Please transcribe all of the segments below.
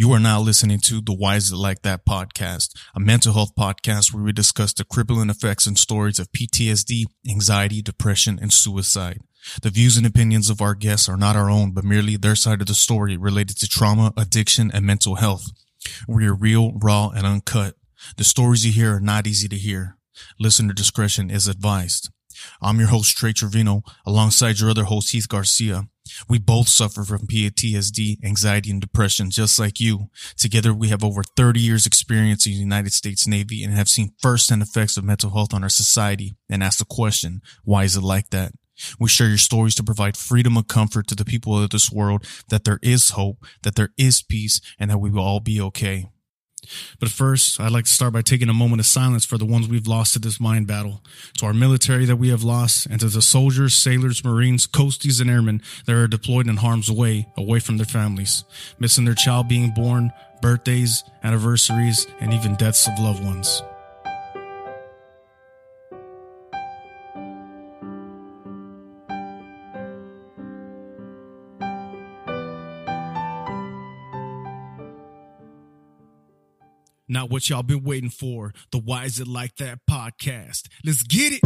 You are now listening to the Why Is It Like That podcast, a mental health podcast where we discuss the crippling effects and stories of PTSD, anxiety, depression, and suicide. The views and opinions of our guests are not our own, but merely their side of the story related to trauma, addiction, and mental health. We are real, raw, and uncut. The stories you hear are not easy to hear. Listener discretion is advised. I'm your host, Trey Trevino, alongside your other host, Heath Garcia. We both suffer from PTSD, anxiety, and depression, just like you. Together, we have over 30 years experience in the United States Navy and have seen firsthand effects of mental health on our society and ask the question, why is it like that? We share your stories to provide freedom and comfort to the people of this world that there is hope, that there is peace, and that we will all be okay. But first, I'd like to start by taking a moment of silence for the ones we've lost to this mind battle, to our military that we have lost, and to the soldiers, sailors, marines, coasties, and airmen that are deployed in harm's way, away from their families, missing their child being born, birthdays, anniversaries, and even deaths of loved ones. Not what y'all been waiting for. The Why Is It Like That podcast. Let's get it.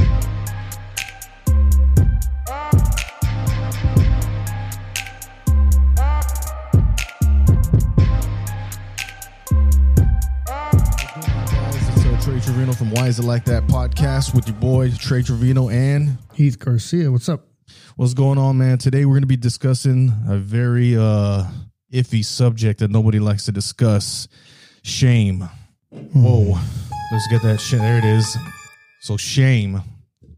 It's uh, Trey Trevino from Why Is It Like That podcast with your boy Trey Trevino and Heath Garcia. What's up? what's going on, man? Today we're going to be discussing a very uh, iffy subject that nobody likes to discuss shame. Whoa, let's get that shit. There it is. So, shame.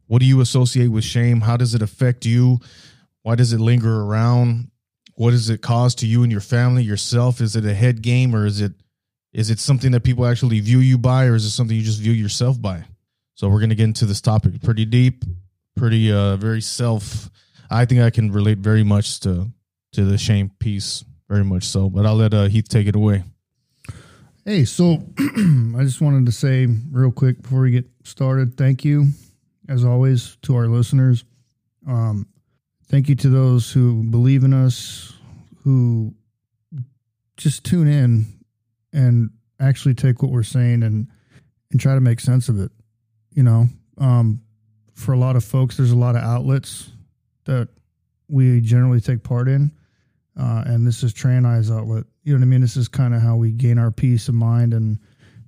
What do you associate with shame? How does it affect you? Why does it linger around? What does it cause to you and your family, yourself? Is it a head game or is it is it something that people actually view you by or is it something you just view yourself by? So we're gonna get into this topic pretty deep, pretty uh very self I think I can relate very much to to the shame piece, very much so. But I'll let uh, Heath take it away. Hey, so I just wanted to say real quick before we get started, thank you, as always, to our listeners. Um, thank you to those who believe in us, who just tune in and actually take what we're saying and and try to make sense of it. You know, um, for a lot of folks, there's a lot of outlets that we generally take part in. Uh, and this is Trey and I's outlet. You know what I mean? This is kind of how we gain our peace of mind and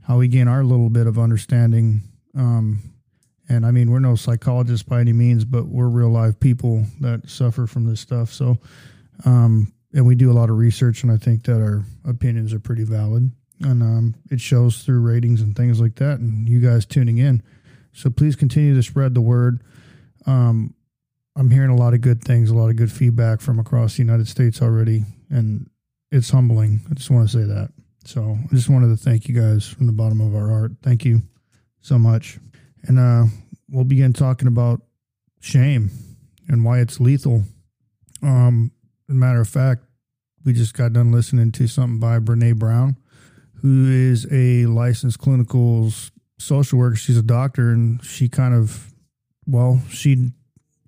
how we gain our little bit of understanding. Um, and I mean, we're no psychologists by any means, but we're real live people that suffer from this stuff. So, um, and we do a lot of research, and I think that our opinions are pretty valid. And um, it shows through ratings and things like that, and you guys tuning in. So please continue to spread the word. Um, I'm hearing a lot of good things, a lot of good feedback from across the United States already, and it's humbling. I just want to say that. So I just wanted to thank you guys from the bottom of our heart. Thank you so much. And uh, we'll begin talking about shame and why it's lethal. Um, as a matter of fact, we just got done listening to something by Brene Brown, who is a licensed clinical social worker. She's a doctor, and she kind of, well, she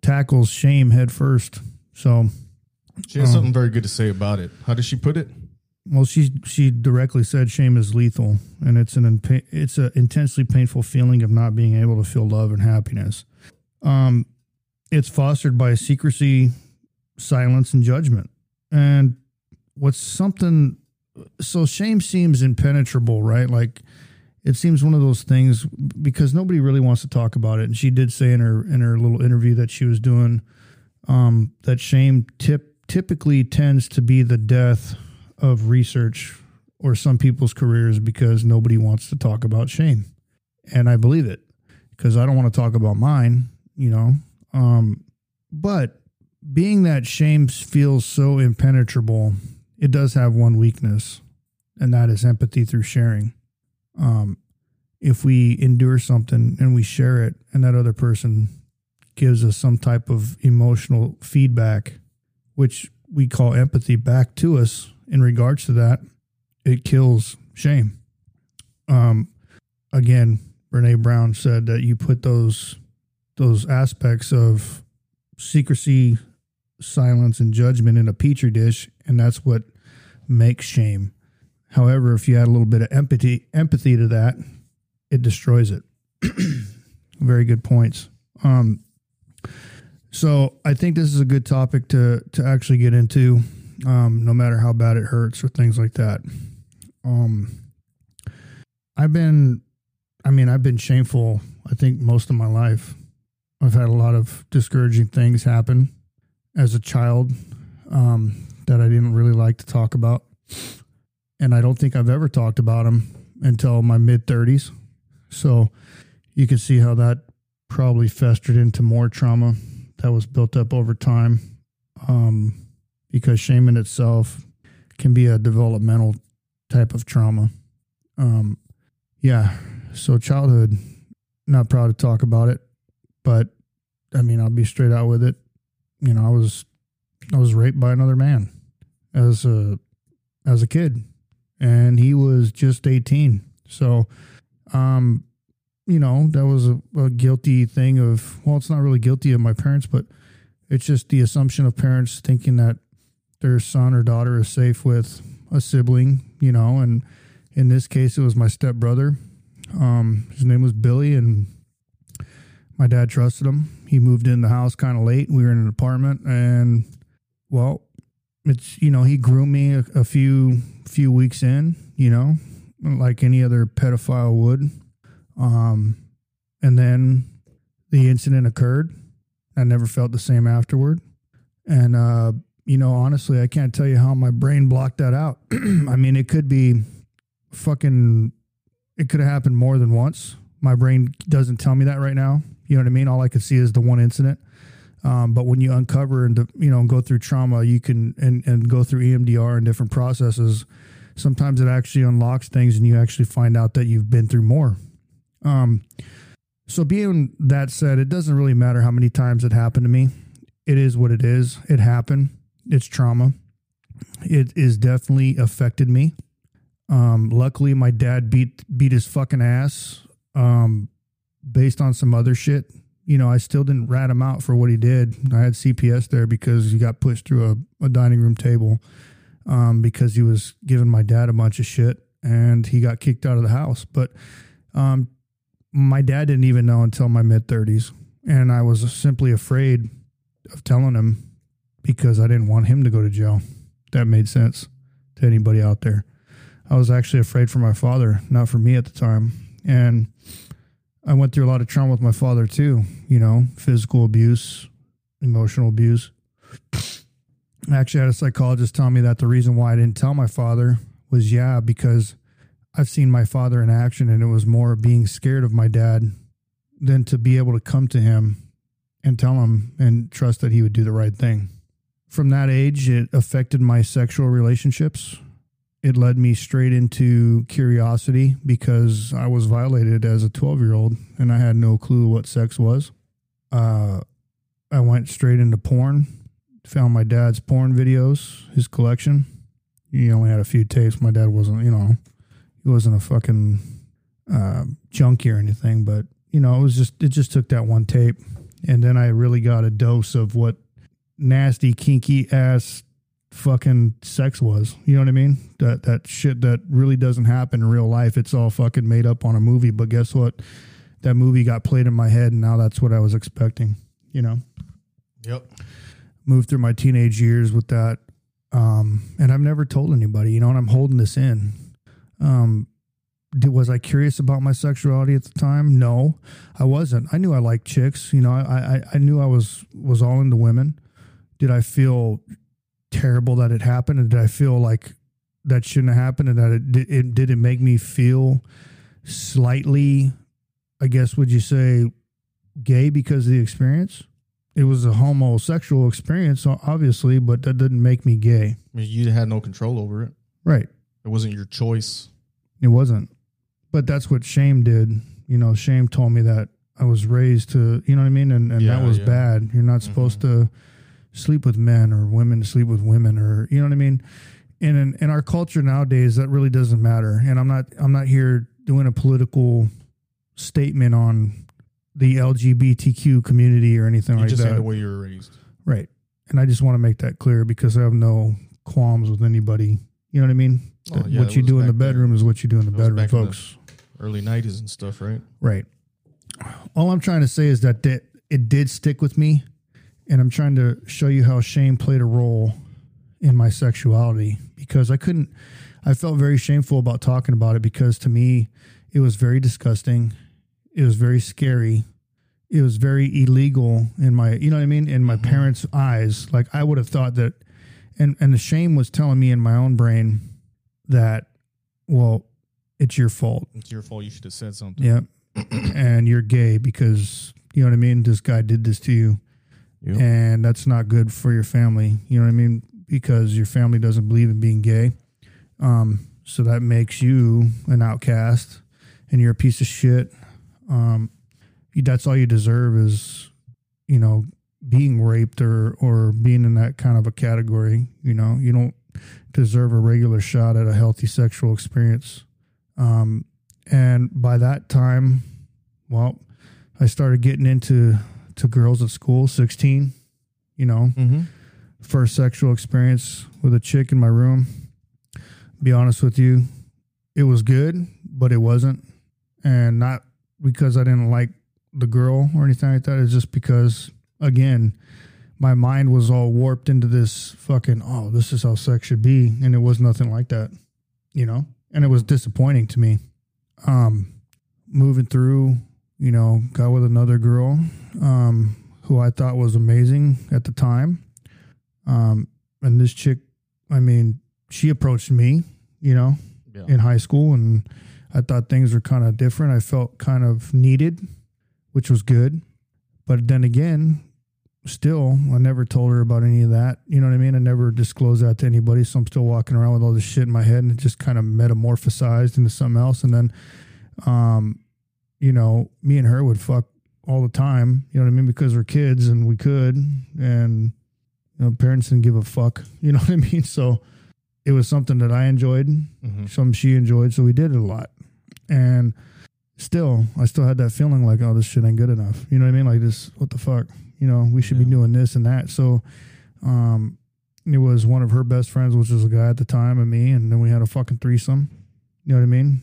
tackles shame head first. So, She has something very good to say about it. How does she put it? well, she she directly said shame is lethal, and it's an it's an intensely painful feeling of not being able to feel love and happiness. Um, it's fostered by secrecy, silence, and judgment. And what's something so shame seems impenetrable, right? Like it seems one of those things because nobody really wants to talk about it. And she did say in her in her little interview that she was doing um, that shame tip typically tends to be the death of research or some people's careers because nobody wants to talk about shame. And I believe it because I don't want to talk about mine, you know. Um, but being that shame feels so impenetrable, it does have one weakness, and that is empathy through sharing. Um, if we endure something and we share it, and that other person gives us some type of emotional feedback, which we call empathy back to us in regards to that, it kills shame. Um, again, Brene Brown said that you put those those aspects of secrecy, silence, and judgment in a petri dish, and that's what makes shame. However, if you add a little bit of empathy empathy to that, it destroys it. Very good points. Um, so I think this is a good topic to to actually get into, um, no matter how bad it hurts or things like that. Um, I've been, I mean, I've been shameful. I think most of my life, I've had a lot of discouraging things happen as a child um, that I didn't really like to talk about, and I don't think I've ever talked about them until my mid thirties. So you can see how that probably festered into more trauma that was built up over time um, because shame in itself can be a developmental type of trauma. Um, yeah, so childhood, not proud to talk about it, but I mean, I'll be straight out with it. You know, I was I was raped by another man as a as a kid, and he was just eighteen. So, um, you know, that was a, a, guilty thing of, well, it's not really guilty of my parents, but it's just the assumption of parents thinking that their son or daughter is safe with a sibling, you know, and in this case, it was my stepbrother. Um, his name was Billy, and my dad trusted him. He moved in the house kind of late. We were in an apartment, and well, it's you know he groomed me a, a few few weeks in, you know, like any other pedophile would um, and then the incident occurred. I never felt the same afterward. And, uh, you know, honestly, I can't tell you how my brain blocked that out. I mean, it could be fucking, it could have happened more than once. My brain doesn't tell me that right now. You know what I mean? All I could see is the one incident. Um, but when you uncover and you know go through trauma, you can and and go through EMDR and different processes. Sometimes it actually unlocks things, and you actually find out that you've been through more. Um, so being that said, it doesn't really matter how many times it happened to me. It is what it is. It happened. It's trauma. It is definitely affected me. Um, luckily, my dad beat beat his fucking ass. Um, based on some other shit. You know, I still didn't rat him out for what he did. I had CPS there because he got pushed through a, a dining room table um, because he was giving my dad a bunch of shit and he got kicked out of the house. But um, my dad didn't even know until my mid 30s. And I was simply afraid of telling him because I didn't want him to go to jail. That made sense to anybody out there. I was actually afraid for my father, not for me at the time. And I went through a lot of trauma with my father too, you know, physical abuse, emotional abuse. I actually had a psychologist tell me that the reason why I didn't tell my father was, yeah, because I've seen my father in action, and it was more being scared of my dad than to be able to come to him and tell him and trust that he would do the right thing. From that age, it affected my sexual relationships. It led me straight into curiosity because I was violated as a 12 year old and I had no clue what sex was. Uh, I went straight into porn, found my dad's porn videos, his collection. He only had a few tapes. My dad wasn't, you know, he wasn't a fucking uh, junkie or anything, but you know, it was just it just took that one tape, and then I really got a dose of what nasty, kinky ass fucking sex was. You know what I mean? That that shit that really doesn't happen in real life. It's all fucking made up on a movie. But guess what? That movie got played in my head, and now that's what I was expecting. You know. Yep. Moved through my teenage years with that, um, and I've never told anybody. You know, and I'm holding this in. Um, did, was I curious about my sexuality at the time? No, I wasn't. I knew I liked chicks. You know, I, I, I knew I was was all into women. Did I feel terrible that it happened, and did I feel like that shouldn't have happened, and that it, it did it make me feel slightly, I guess, would you say, gay because of the experience? It was a homosexual experience, obviously, but that didn't make me gay. I mean, you had no control over it. Right. It wasn't your choice. It wasn't. But that's what shame did. You know, shame told me that I was raised to, you know what I mean? And, and Yeah, that was yeah. bad. You're not mm-hmm. supposed to sleep with men or women to sleep with women or, you know what I mean? And in, in our culture nowadays, that really doesn't matter. And I'm not, I'm not here doing a political statement on the LGBTQ community or anything You like just that. the way you were raised. Right. And I just want to make that clear because I have no qualms with anybody You know what I mean? Oh, yeah, what you do in the back then. bedroom is what you do in the That bedroom, in the- folks. Early nineties and stuff, right? Right. All I'm trying to say is that that it did stick with me, and I'm trying to show you how shame played a role in my sexuality because I couldn't. I felt very shameful about talking about it because to me, it was very disgusting. It was very scary. It was very illegal in my, you know what I mean, in my mm-hmm. parents' eyes. Like I would have thought that, and and the shame was telling me in my own brain that, well, it's your fault. It's your fault. You should have said something. Yeah. and you're gay because you know what I mean? This guy did this to you. Yep. And that's not good for your family. You know what I mean? Because your family doesn't believe in being gay. Um, so that makes you an outcast and you're a piece of shit. Um, that's all you deserve is, you know, being raped or, or being in that kind of a category. You know, you don't deserve a regular shot at a healthy sexual experience. Um, and by that time, well, I started getting into to girls at school, 16, you know, Mm-hmm. first sexual experience with a chick in my room. Be honest with you, it was good, but it wasn't. And not because I didn't like the girl or anything like that. It's just because, again, my mind was all warped into this fucking, oh, this is how sex should be. And it was nothing like that, you know? And it was disappointing to me. Um, moving through, you know, got with another girl um, who I thought was amazing at the time. Um, and this chick, I mean, she approached me, you know, Yeah. in high school, and I thought things were kind of different. I felt kind of needed, which was good. But then again, still, I never told her about any of that. You know what I mean? I never disclosed that to anybody. So I'm still walking around with all this shit in my head, and it just kind of metamorphosized into something else. And then, um, you know, me and her would fuck all the time. You know what I mean? Because we're kids and we could, and you know, parents didn't give a fuck. You know what I mean? So it was something that I enjoyed, Mm-hmm. some she enjoyed, so we did it a lot. And still, I still had that feeling like, oh, this shit ain't good enough. You know what I mean? Like this, what the fuck? You know, we should be doing this and that. So, um, it was one of her best friends, which was a guy at the time, and me, and then we had a fucking threesome. You know what I mean?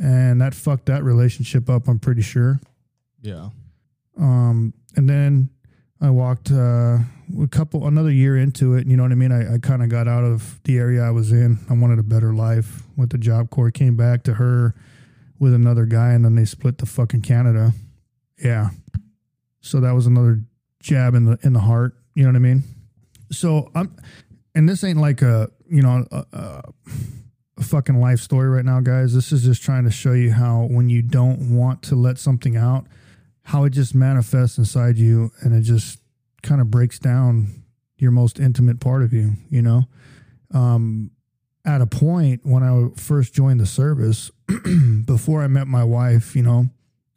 And that fucked that relationship up. I'm pretty sure. Yeah. Um, and then I walked uh, a couple another year into it. You know what I mean? I, I kind of got out of the area I was in. I wanted a better life. Went to Job Corps, came back to her with another guy, and then they split the fucking Canada. Yeah. So that was another jab in the in the heart. You know what I mean? So I'm, and this ain't like a you know a, a, fucking life story right now, guys. This is just trying to show you how when you don't want to let something out, how it just manifests inside you, and it just kind of breaks down your most intimate part of you. You know, um, at a point when I first joined the service, before I met my wife, you know,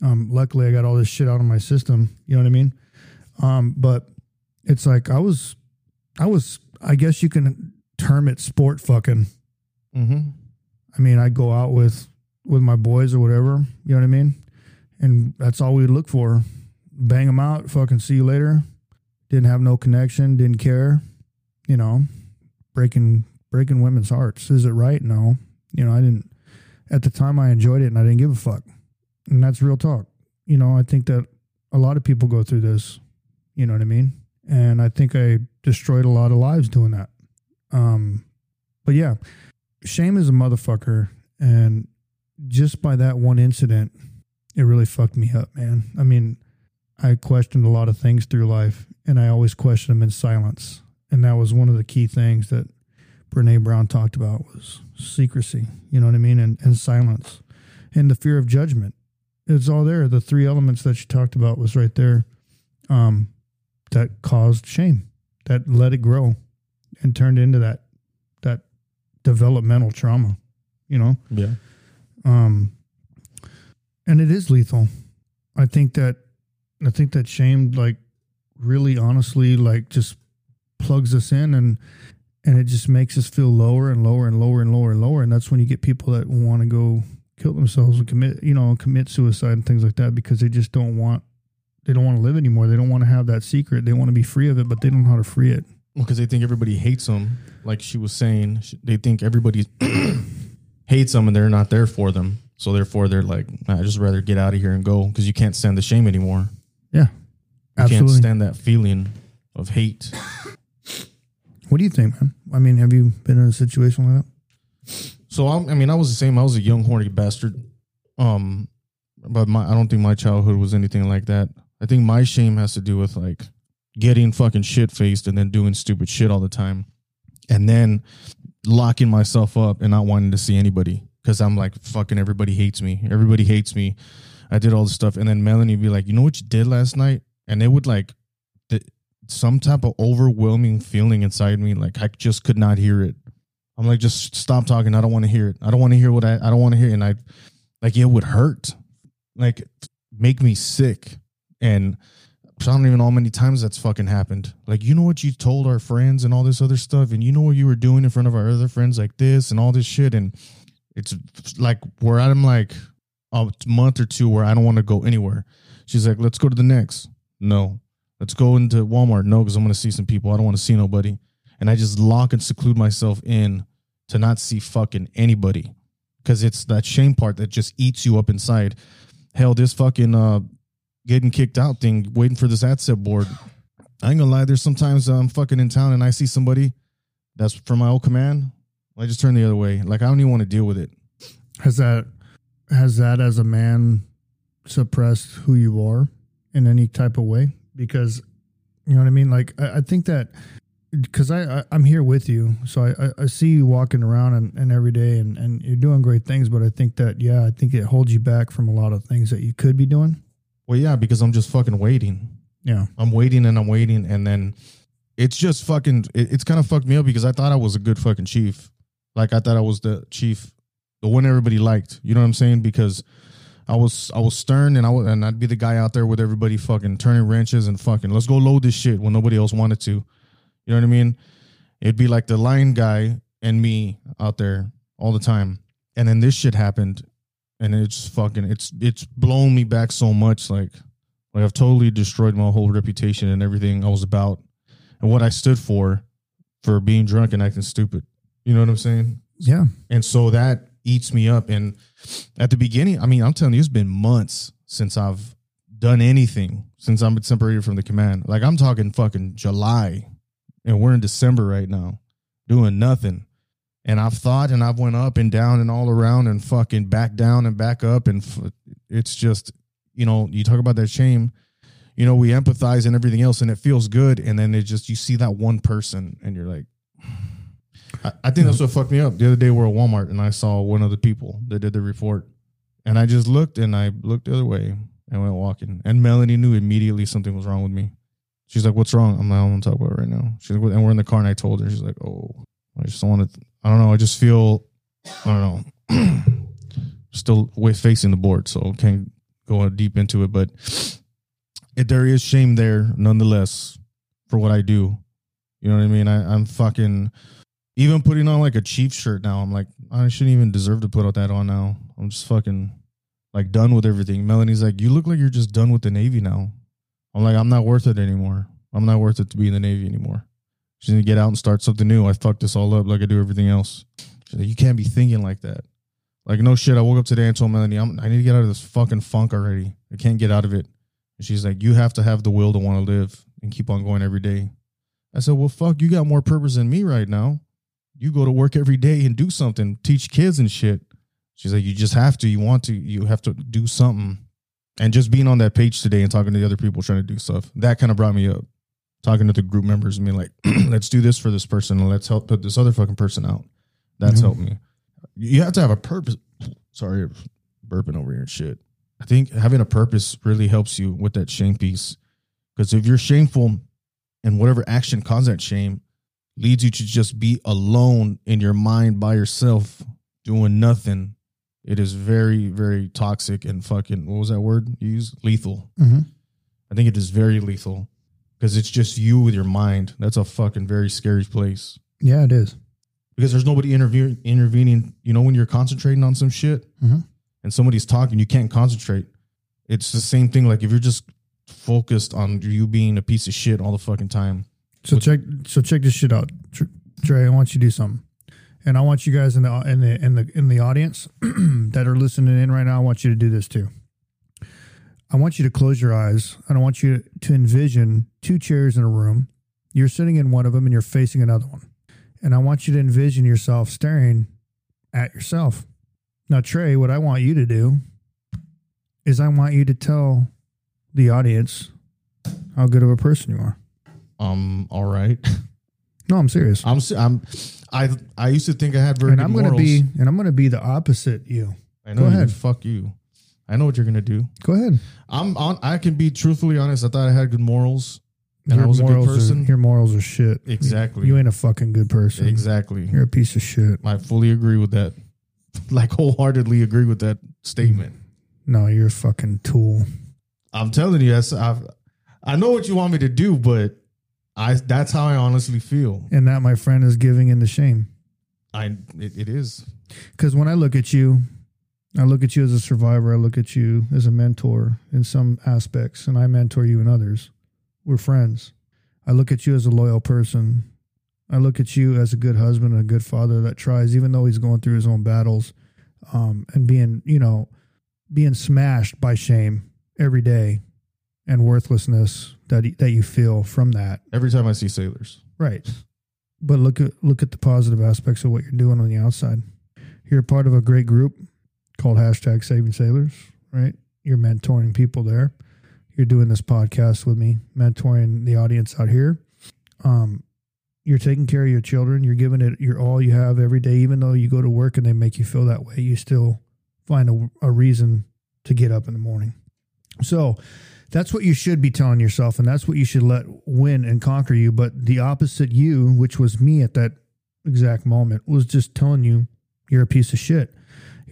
um, luckily I got all this shit out of my system. You know what I mean? Um, but it's like I was, I was, I guess you can term it sport fucking. Mm-hmm. I mean, I go out with with my boys or whatever. You know what I mean? And that's all we'd look for. Bang them out. Fucking see you later. Didn't have no connection. Didn't care. You know, breaking breaking women's hearts. Is it right? No. You know, I didn't. At the time, I enjoyed it, and I didn't give a fuck. And that's real talk. You know, I think that a lot of people go through this. You know what I mean? And I think I destroyed a lot of lives doing that. Um, but yeah, shame is a motherfucker, and just by that one incident, it really fucked me up, man. I mean, I questioned a lot of things through life, and I always questioned them in silence, and that was one of the key things that Brene Brown talked about was secrecy. You know what I mean, and, and silence, and the fear of judgment. It's all there. The three elements that she talked about was right there. Um, that caused shame, that let it grow, and turned into that that developmental trauma. You know, Yeah. um, and it is lethal. I think that I think that shame, like, really honestly, like, just plugs us in and and it just makes us feel lower and lower and lower and lower and lower. And that's when you get people that want to go kill themselves and commit, you know, commit suicide and things like that because they just don't want they don't want to live anymore. They don't want to have that secret. They want to be free of it, but they don't know how to free it. Well, because they think everybody hates them. Like she was saying, they think everybody hates them and they're not there for them. So therefore, they're like, "Nah, I just rather get out of here and go because you can't stand the shame anymore. Yeah. You Absolutely. can't stand that feeling of hate. What do you think, man? I mean, have you been in a situation like that? So I'm, I mean, I was the same. I was a young horny bastard. Um, but my I don't think my childhood was anything like that. I think my shame has to do with like getting fucking shit faced and then doing stupid shit all the time, and then locking myself up and not wanting to see anybody because I'm like fucking everybody hates me. Everybody hates me. I did all this stuff, and then Melanie would be like, "You know what you did last night?" And it would like the, some type of overwhelming feeling inside me, like I just could not hear it. I'm like, just stop talking. I don't want to hear it. I don't want to hear what I. I don't want to hear. And I, like, it would hurt, like, make me sick. And I don't even know how many times that's fucking happened. Like, you know what you told our friends and all this other stuff, and you know what you were doing in front of our other friends, like this and all this shit. And it's like where I'm like a month or two where I don't want to go anywhere. She's like, let's go to the next. No. Let's go into Walmart. No, because I'm going to see some people. I don't want to see nobody. And I just lock and seclude myself in to not see fucking anybody. Because it's that shame part that just eats you up inside. Hell, this fucking uh getting kicked out thing, waiting for this ADSEP board. I ain't gonna lie, there's sometimes uh, I'm fucking in town and I see somebody that's from my old command. I just turn the other way. Like I don't even want to deal with it. Has that has that as a man suppressed who you are in any type of way? Because you know what I mean. Like I, I think that because I, I I'm here with you, so I, I, I see you walking around and, and every day, and and you're doing great things. But I think that yeah, I think it holds you back from a lot of things that you could be doing. Well, yeah, because I'm just fucking waiting. Yeah, I'm waiting and I'm waiting, and then it's just fucking. It, it's kind of fucked me up because I thought I was a good fucking chief. Like I thought I was the chief, the one everybody liked. You know what I'm saying? Because I was I was stern and I was, and I'd be the guy out there with everybody fucking turning wrenches and fucking let's go load this shit when nobody else wanted to. You know what I mean? It'd be like the line guy and me out there all the time, and then this shit happened, and it's fucking it's it's blown me back so much. Like like I've totally destroyed my whole reputation and everything I was about and what I stood for for being drunk and acting stupid. You know what I'm saying? yeah, And so that eats me up. And at the beginning, I mean, I'm telling you, it's been months since I've done anything since I'm separated from the command. Like I'm talking fucking July, and we're in December right now, doing nothing. And I've thought, and I've went up and down and all around, and fucking back down and back up, and f- it's just, you know, you talk about that shame. You know, we empathize and everything else, and it feels good. And then it just you see that one person, and you're like, I, I think that's what fucked me up. The other day we we're at Walmart and I saw one of the people that did the report. And I just looked and I looked the other way and went walking. And Melanie knew immediately something was wrong with me. She's like, What's wrong? I'm like, I don't want to talk about it right now. She's like, and we're in the car and I told her, she's like, Oh, I just want to I don't know, I just feel I don't know. Still way facing the board, so can't go deep into it, but it, there is shame there nonetheless for what I do. You know what I mean? I, I'm fucking even putting on like a chief shirt now. I'm like, I shouldn't even deserve to put that on now. I'm just fucking like done with everything. Melanie's like, you look like you're just done with the Navy now. I'm like, I'm not worth it anymore. I'm not worth it to be in the Navy anymore. She's gonna get out and start something new. I fucked this all up like I do everything else. Like, you can't be thinking like that. Like, no shit. I woke up today and told Melanie, I'm, I need to get out of this fucking funk already. I can't get out of it. And she's like, you have to have the will to want to live and keep on going every day. I said, well, fuck, you got more purpose than me right now. You go to work every day and do something, teach kids and shit. She's like, you just have to. You want to. You have to do something. And just being on that page today and talking to the other people trying to do stuff, that kind of brought me up. Talking to the group members and being like, let's do this for this person and let's help put this other fucking person out. That's Mhm. helped me. You have to have a purpose. Sorry, burping over here and shit. I think having a purpose really helps you with that shame piece. Because if you're shameful and whatever action caused that shame leads you to just be alone in your mind by yourself doing nothing, it is very, very toxic and fucking, what was that word you used? Lethal. hmm I think it is very lethal because it's just you with your mind. That's a fucking very scary place yeah, it is. because there's nobody intervening. You know, when you're concentrating on some shit Mhm. and somebody's talking, you can't concentrate. It's the same thing. Like if you're just focused on you being a piece of shit all the fucking time, So check so check this shit out, Tr- Trey. I want you to do something, and I want you guys in the in the in the in the audience that are listening in right now. I want you to do this too. I want you to close your eyes, and I want you to envision two chairs in a room. You're sitting in one of them, and you're facing another one. And I want you to envision yourself staring at yourself. Now, Trey, what I want you to do is I want you to tell the audience how good of a person you are. Um, all right. No, I'm serious. I'm. I'm. I. I used to think I had very and good I'm going to be and I'm going to be the opposite you. I know go ahead. Fuck you. I know what you're gonna do. Go ahead. I'm on. I can be truthfully honest. I thought I had good morals, and I was a good person. Are, your morals are shit. Exactly. You ain't a fucking good person. exactly. You're a piece of shit. I fully agree with that. Like wholeheartedly agree with that statement. No, you're a fucking tool. I'm telling you, that's I. I know what you want me to do, but I. That's how I honestly feel. And that, my friend, is giving in the shame. I. It, it is. Because when I look at you, I look at you as a survivor. I look at you as a mentor in some aspects, and I mentor you in others. We're friends. I look at you as a loyal person. I look at you as a good husband and a good father that tries, even though he's going through his own battles, um, and being, you know, being smashed by shame every day and worthlessness that that you feel from that. Every time I see sailors. Right. But look at look at the positive aspects of what you're doing on the outside. You're part of a great group called hashtag Saving Sailors, right? You're mentoring people there. You're doing this podcast with me, mentoring the audience out here. Um, you're taking care of your children. You're giving it your all you have every day, even though you go to work and they make you feel that way. You still find a, a reason to get up in the morning. So that's what you should be telling yourself, and that's what you should let win and conquer you. But the opposite you, which was me at that exact moment, was just telling you you're a piece of shit.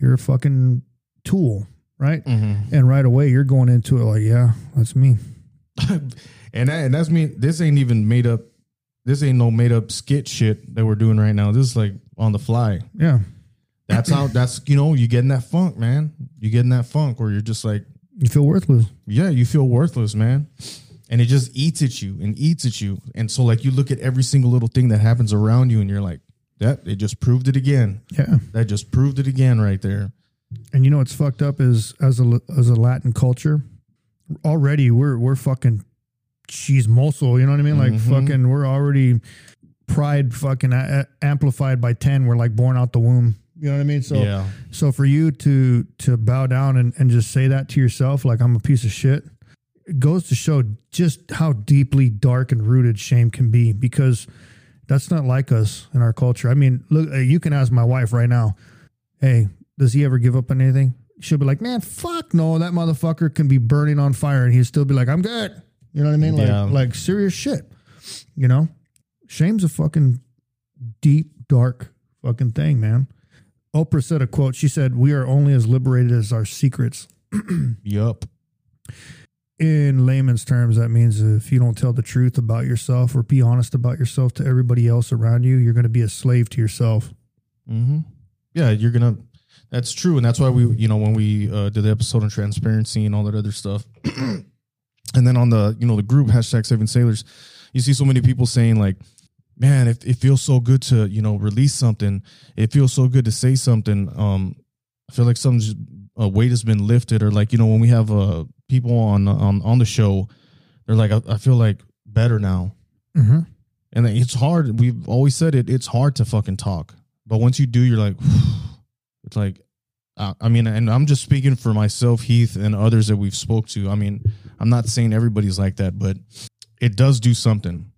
You're a fucking tool, right? Mm-hmm. And right away you're going into it like, yeah, that's me. and that, and that's me. This ain't even made up. This ain't no made up skit shit that we're doing right now. This is like on the fly. Yeah. That's how. That's you know you getting that funk, man. You get in that funk where you're just like, You feel worthless. yeah, you feel worthless, man. And it just eats at you and eats at you. And so like you look at every single little thing that happens around you, and you're like, that it just proved it again. Yeah. That just proved it again right there. And you know what's fucked up is as a as a Latin culture, already we're we're fucking cheese mosul. You know what I mean? Like Mhm. fucking, we're already pride fucking a- amplified by ten. We're like born out the womb. You know what I mean? So yeah, so for you to to bow down and, and just say that to yourself, like I'm a piece of shit, it goes to show just how deeply dark and rooted shame can be because that's not like us in our culture. I mean, look, uh, you can ask my wife right now, hey, does he ever give up on anything? She'll be like, man, fuck no, that motherfucker can be burning on fire and he'll still be like, I'm good. You know what I mean? Like, Yeah. like serious shit. You know, shame's a fucking deep, dark fucking thing, man. Oprah said a quote. She said, "We are only as liberated as our secrets." yup. In layman's terms, that means if you don't tell the truth about yourself or be honest about yourself to everybody else around you, you're going to be a slave to yourself. hmm Yeah, you're gonna. That's true, and that's why we, you know, when we uh, did the episode on transparency and all that other stuff, and then on the, you know, the group hashtag Saving Sailors, you see so many people saying like, "Man, it, it feels so good to, you know, release something. It feels so good to say something. Um, I feel like some a weight has been lifted, or like, you know, when we have uh people on on on the show, they're like, I, I feel like better now." Mm-hmm. And it's hard. We've always said it. It's hard to fucking talk, but once you do, you're like, it's like, uh, I mean, and I'm just speaking for myself, Heath, and others that we've spoke to. I mean, I'm not saying everybody's like that, but it does do something.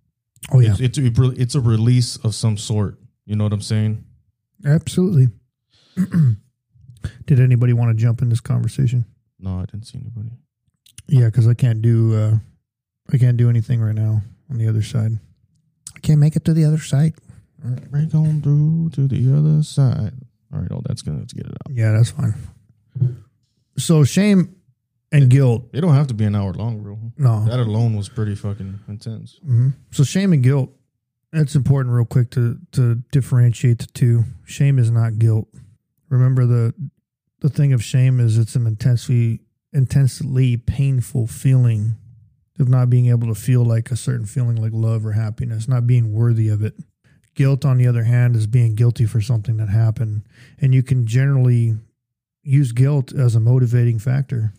Oh yeah, It's it's it's a release of some sort. You know what I'm saying? absolutely. Did anybody want to jump in this conversation? No, I didn't see anybody. Yeah, because I can't do uh, I can't do anything right now on the other side. I can't make it to the other side. Break on through to the other side. All right, oh, that's gonna let's get it out. Yeah, that's fine. So shame and guilt. It don't have to be an hour long, bro. No, That alone was pretty fucking intense. hmm So shame and guilt. That's important, real quick, to to differentiate the two. Shame is not guilt. Remember the the thing of shame is it's an intensely intensely painful feeling of not being able to feel like a certain feeling like love or happiness, not being worthy of it. Guilt, on the other hand, is being guilty for something that happened. And you can generally use guilt as a motivating factor.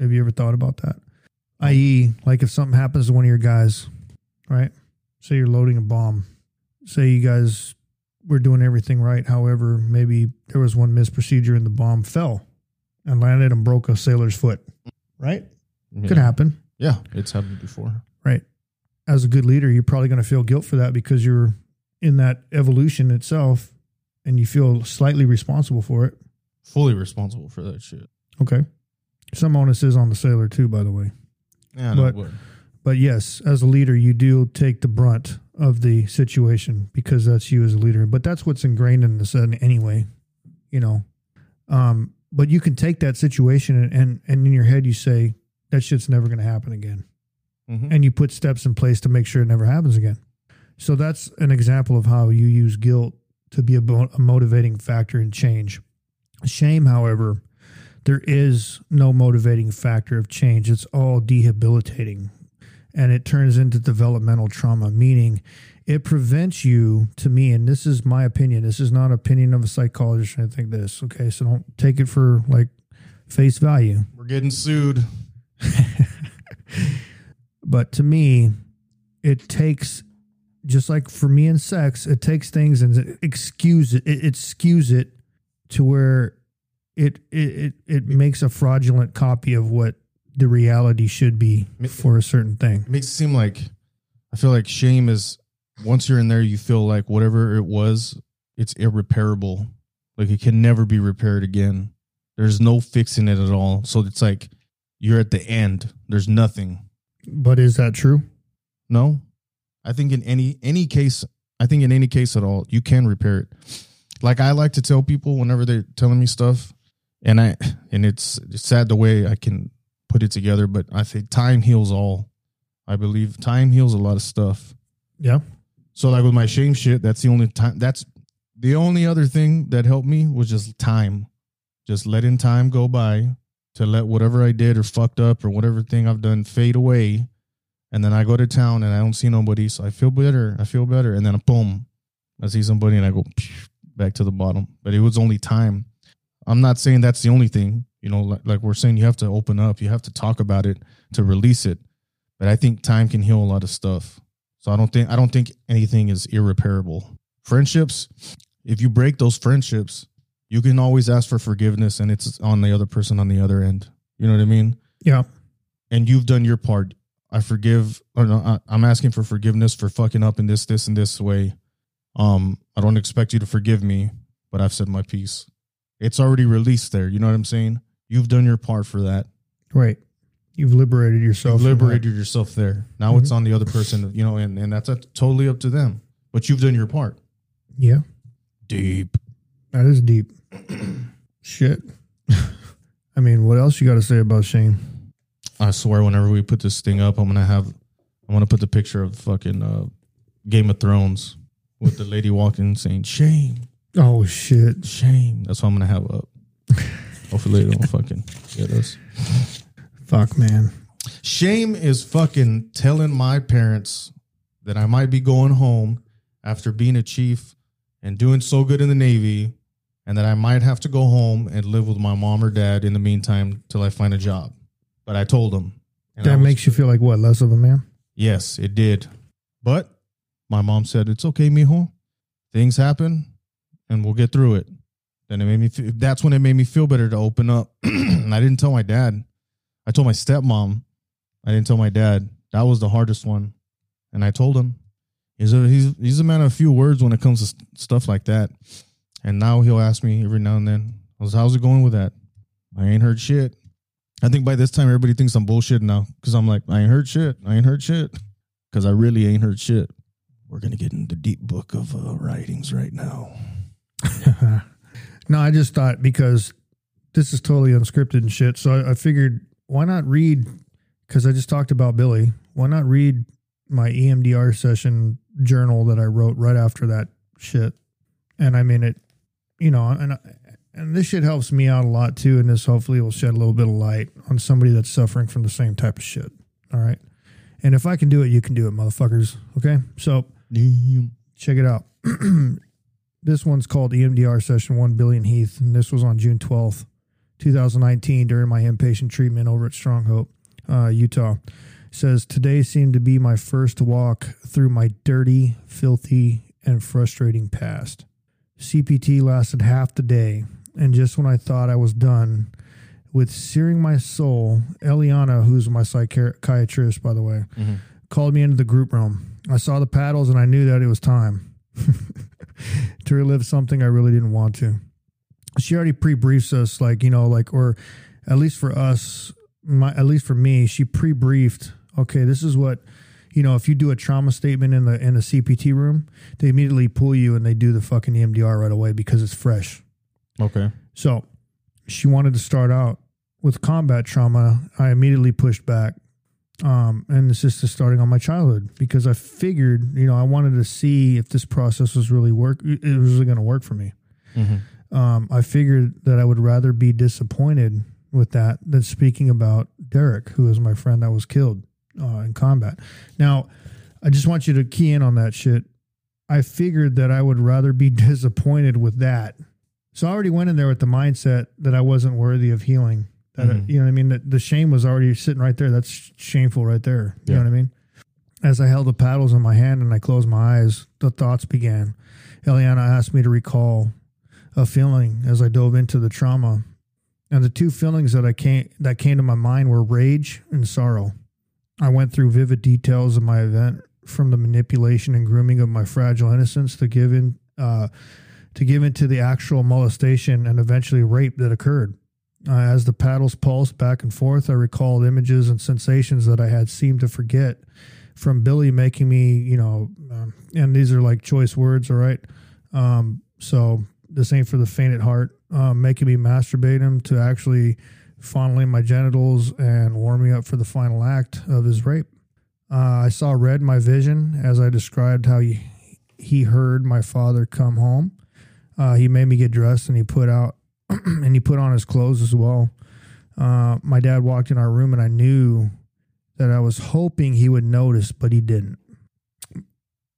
Have you ever thought about that? I.e., like if something happens to one of your guys, right? Say you're loading a bomb. Say you guys were doing everything right. However, maybe there was one misprocedure and the bomb fell and landed and broke a sailor's foot, right? Yeah. Could happen, Yeah, it's happened before. right? As a good leader, you're probably going to feel guilt for that because you're in that evolution itself and you feel slightly responsible for it. Fully responsible for that shit. Okay. Some onus is on the sailor too, by the way. Yeah, no, But- but But yes, as a leader, you do take the brunt of the situation because that's you as a leader. But that's what's ingrained in the setting anyway, you know. Um, but you can take that situation and, and, and in your head you say, that shit's never going to happen again. Mhm. And you put steps in place to make sure it never happens again. So that's an example of how you use guilt to be a, bo- a motivating factor in change. Shame, however, there is no motivating factor of change. It's all debilitating and it turns into developmental trauma, meaning it prevents you, to me, and this is my opinion. This is not opinion of a psychologist or anything. like This, okay? So don't take it for like face value. we're getting sued. But to me, it takes just like for me in sex, it takes things and it excuse it. It, it skews it to where it, it it it makes a fraudulent copy of what the reality should be for a certain thing. It makes it seem like I feel like shame is once you're in there, you feel like whatever it was, it's irreparable. Like it can never be repaired again. There's no fixing it at all. So it's like you're at the end. There's nothing. But is that true? No, I think in any any case, I think in any case at all, you can repair it. Like I like to tell people whenever they're telling me stuff, and I and it's, it's sad the way I can put it together, but I think time heals all. I believe time heals a lot of stuff. Yeah. So like with my shame shit, that's the only time. That's the only other thing that helped me was just time, just letting time go by to let whatever I did or fucked up or whatever thing I've done fade away. And then I go to town and I don't see nobody, so I feel better. I feel better, and then boom, I see somebody and I go back to the bottom. But it was only time. I'm not saying that's the only thing. You know, like, like we're saying, you have to open up. You have to talk about it to release it. But I think time can heal a lot of stuff. So I don't think I don't think anything is irreparable. Friendships, if you break those friendships, you can always ask for forgiveness and it's on the other person on the other end. You know what I mean? Yeah. And you've done your part. I forgive or no, I- I'm asking for forgiveness for fucking up in this this and this way. Um I don't expect you to forgive me, but I've said my piece. It's already released there, you know what I'm saying? You've done your part for that. Right. You've liberated yourself. You've liberated yourself there. Now it's on the other person, you know, and, and that's uh totally up to them. But you've done your part. Yeah. Deep. That is deep. Shit. I mean, what else you got to say about Shane? I swear, whenever we put this thing up, I'm gonna have, I'm gonna put the picture of fucking uh, Game of Thrones with the lady walking saying "shame, Oh shit. shame." That's what I'm gonna have up. Hopefully, they don't fucking get us. Fuck, man. Shame is fucking telling my parents that I might be going home after being a chief and doing so good in the Navy, and that I might have to go home and live with my mom or dad in the meantime till I find a job. But I told them. That was- makes you feel like what? Less of a man? Yes, it did. But my mom said, "It's okay, mijo. Things happen, and we'll get through it." Then it made me. Feel, that's when it made me feel better to open up. and I didn't tell my dad. I told my stepmom. I didn't tell my dad. That was the hardest one, and I told him. He's a he's he's a man of few words when it comes to st- stuff like that. And now he'll ask me every now and then, "How's it going with that?" I ain't heard shit. I think by this time everybody thinks I'm bullshit now because I'm like, I ain't heard shit. I ain't heard shit because I really ain't heard shit. We're gonna get into the deep book of uh, writings right now. no, I just thought because this is totally unscripted and shit. So I, I figured why not read? Because I just talked about Billy. Why not read my EMDR session journal that I wrote right after that shit? And I mean it, you know, and I- and this shit helps me out a lot too. And this hopefully will shed a little bit of light on somebody that's suffering from the same type of shit. All right. And if I can do it, you can do it, motherfuckers. Okay. So check it out. this one's called EMDR Session 1 Billion Heath, and this was on June 12th, 2019, during my inpatient treatment over at Strong Hope, uh, Utah. It says, Today seemed to be my first walk through my dirty, filthy, and frustrating past. CPT lasted half the day, and just when I thought I was done with searing my soul, Eliana, who's my psychiatrist, by the way, called me into the group room. I saw the paddles and I knew that it was time to relive something I really didn't want to. She already pre briefs us, like, you know, like, or at least for us, my, at least for me, she pre briefed, okay, this is what. You know, if you do a trauma statement in the in the CPT room, they immediately pull you and they do the fucking EMDR right away because it's fresh. Okay. So she wanted to start out with combat trauma. I immediately pushed back. Um, and it's just starting on my childhood because I figured, you know, I wanted to see if this process was really work, it was really going to work for me. Um, I figured that I would rather be disappointed with that than speaking about Derek, who was my friend that was killed uh, in combat. Now, I just want you to key in on that shit. I figured that I would rather be disappointed with that. So I already went in there with the mindset that I wasn't worthy of healing. That Mhm. you know what I mean. That the shame was already sitting right there. That's shameful right there. You Yeah. know what I mean. As I held the paddles in my hand and I closed my eyes, the thoughts began. Eliana asked me to recall a feeling as I dove into the trauma, and the two feelings that I came that came to my mind were rage and sorrow. I went through vivid details of my event, from the manipulation and grooming of my fragile innocence to give in, uh, to give into the actual molestation and eventually rape that occurred. Uh, as the paddles pulsed back and forth, I recalled images and sensations that I had seemed to forget. From Billy making me, you know, um, and these are like choice words, all right. Um, so this ain't for the faint at heart. Um, making me masturbate him to actually fondling my genitals and warming up for the final act of his rape. Uh, I saw red my vision as I described how he, he heard my father come home. Uh, he made me get dressed and he put out and he put on his clothes as well. Uh, my dad walked in our room and I knew that I was hoping he would notice, but he didn't.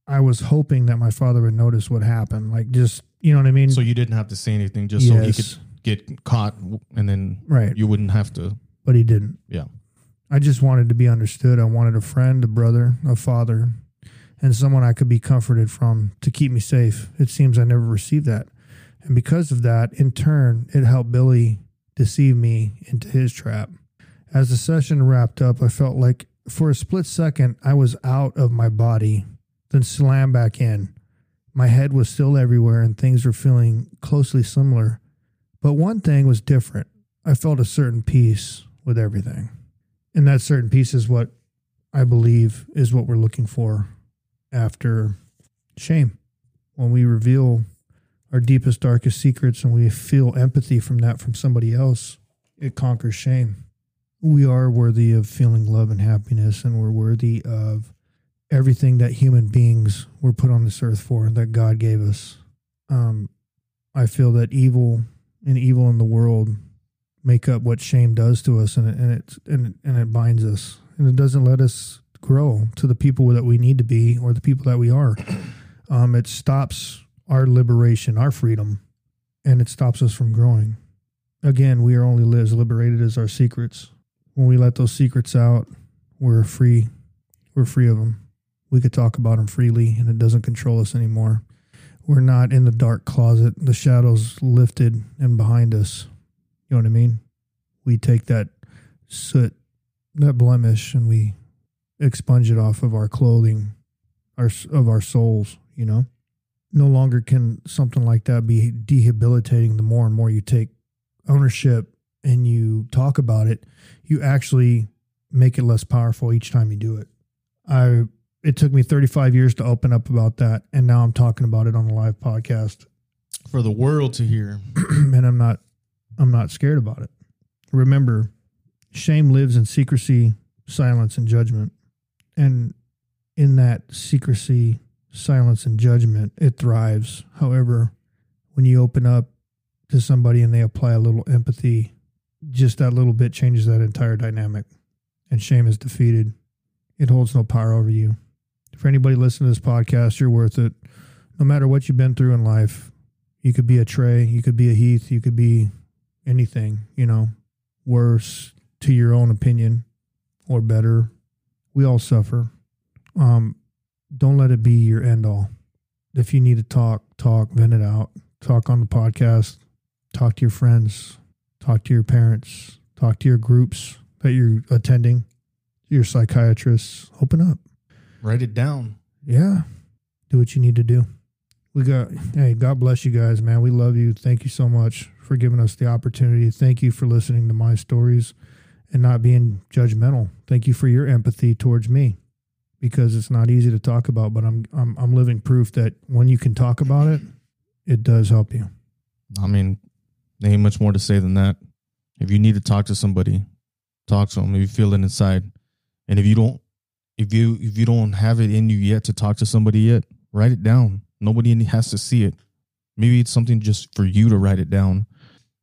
I was hoping that my father would notice what happened. Like just you know what I mean? So you didn't have to say anything just so he could get caught and then right. you wouldn't have to. but he didn't. Yeah. I just wanted to be understood. I wanted a friend, a brother, a father, and someone I could be comforted from to keep me safe. It seems I never received that. And because of that, in turn, it helped Billy deceive me into his trap. As the session wrapped up, I felt like for a split second I was out of my body, then slammed back in. My head was still everywhere and things were feeling closely similar. But one thing was different. I felt a certain peace with everything. And that certain peace is what I believe is what we're looking for after shame. When we reveal our deepest, darkest secrets and we feel empathy from that from somebody else, it conquers shame. We are worthy of feeling love and happiness, and we're worthy of everything that human beings were put on this earth for that God gave us. Um, I feel that evil and evil in the world make up what shame does to us, and it, and it and it, and it binds us, and it doesn't let us grow to the people that we need to be or the people that we are. Um, it stops our liberation, our freedom, and it stops us from growing. Again, we are only as liberated as our secrets. When we let those secrets out, we're free. We're free of them. We could talk about them freely, and it doesn't control us anymore. We're not in the dark closet, the shadows lifted and behind us. You know what I mean? We take that soot, that blemish, and we expunge it off of our clothing, our of our souls. You know, no longer can something like that be debilitating. The more and more you take ownership and you talk about it, you actually make it less powerful each time you do it. I it took me 35 years to open up about that, and now I'm talking about it on a live podcast For the world to hear. and I'm not I'm not scared about it. Remember, shame lives in secrecy, silence, and judgment. And in that secrecy, silence, and judgment, it thrives. However, when you open up to somebody and they apply a little empathy, just that little bit changes that entire dynamic. And shame is defeated. it holds no power over you. For anybody listening to this podcast, you're worth it. No matter what you've been through in life, you could be a Trey, you could be a Heath, you could be anything, you know, worse to your own opinion or better. We all suffer. Um, don't let it be your end all. If you need to talk, talk, vent it out. Talk on the podcast. Talk to your friends. Talk to your parents. Talk to your groups that you're attending. Your psychiatrists. Open up. Write it down. Yeah. Do what you need to do. We got, hey, God bless you guys, man. We love you. Thank you so much for giving us the opportunity. Thank you for listening to my stories and not being judgmental. Thank you for your empathy towards me because it's not easy to talk about, but I'm I'm I'm living proof that when you can talk about it, it does help you. I mean, there ain't much more to say than that. If you need to talk to somebody, talk to them. If you feel it inside, and if you don't, if you if you don't have it in you yet to talk to somebody yet, write it down. Nobody has to see it. Maybe it's something just for you to write it down,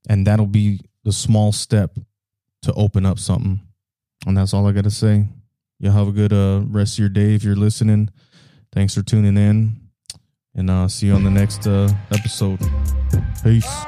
and that'll be the small step to open up something. And that's all I got to say. Y'all have a good uh, rest of your day if you're listening. Thanks for tuning in. And uh, see you on the next uh, episode. Peace.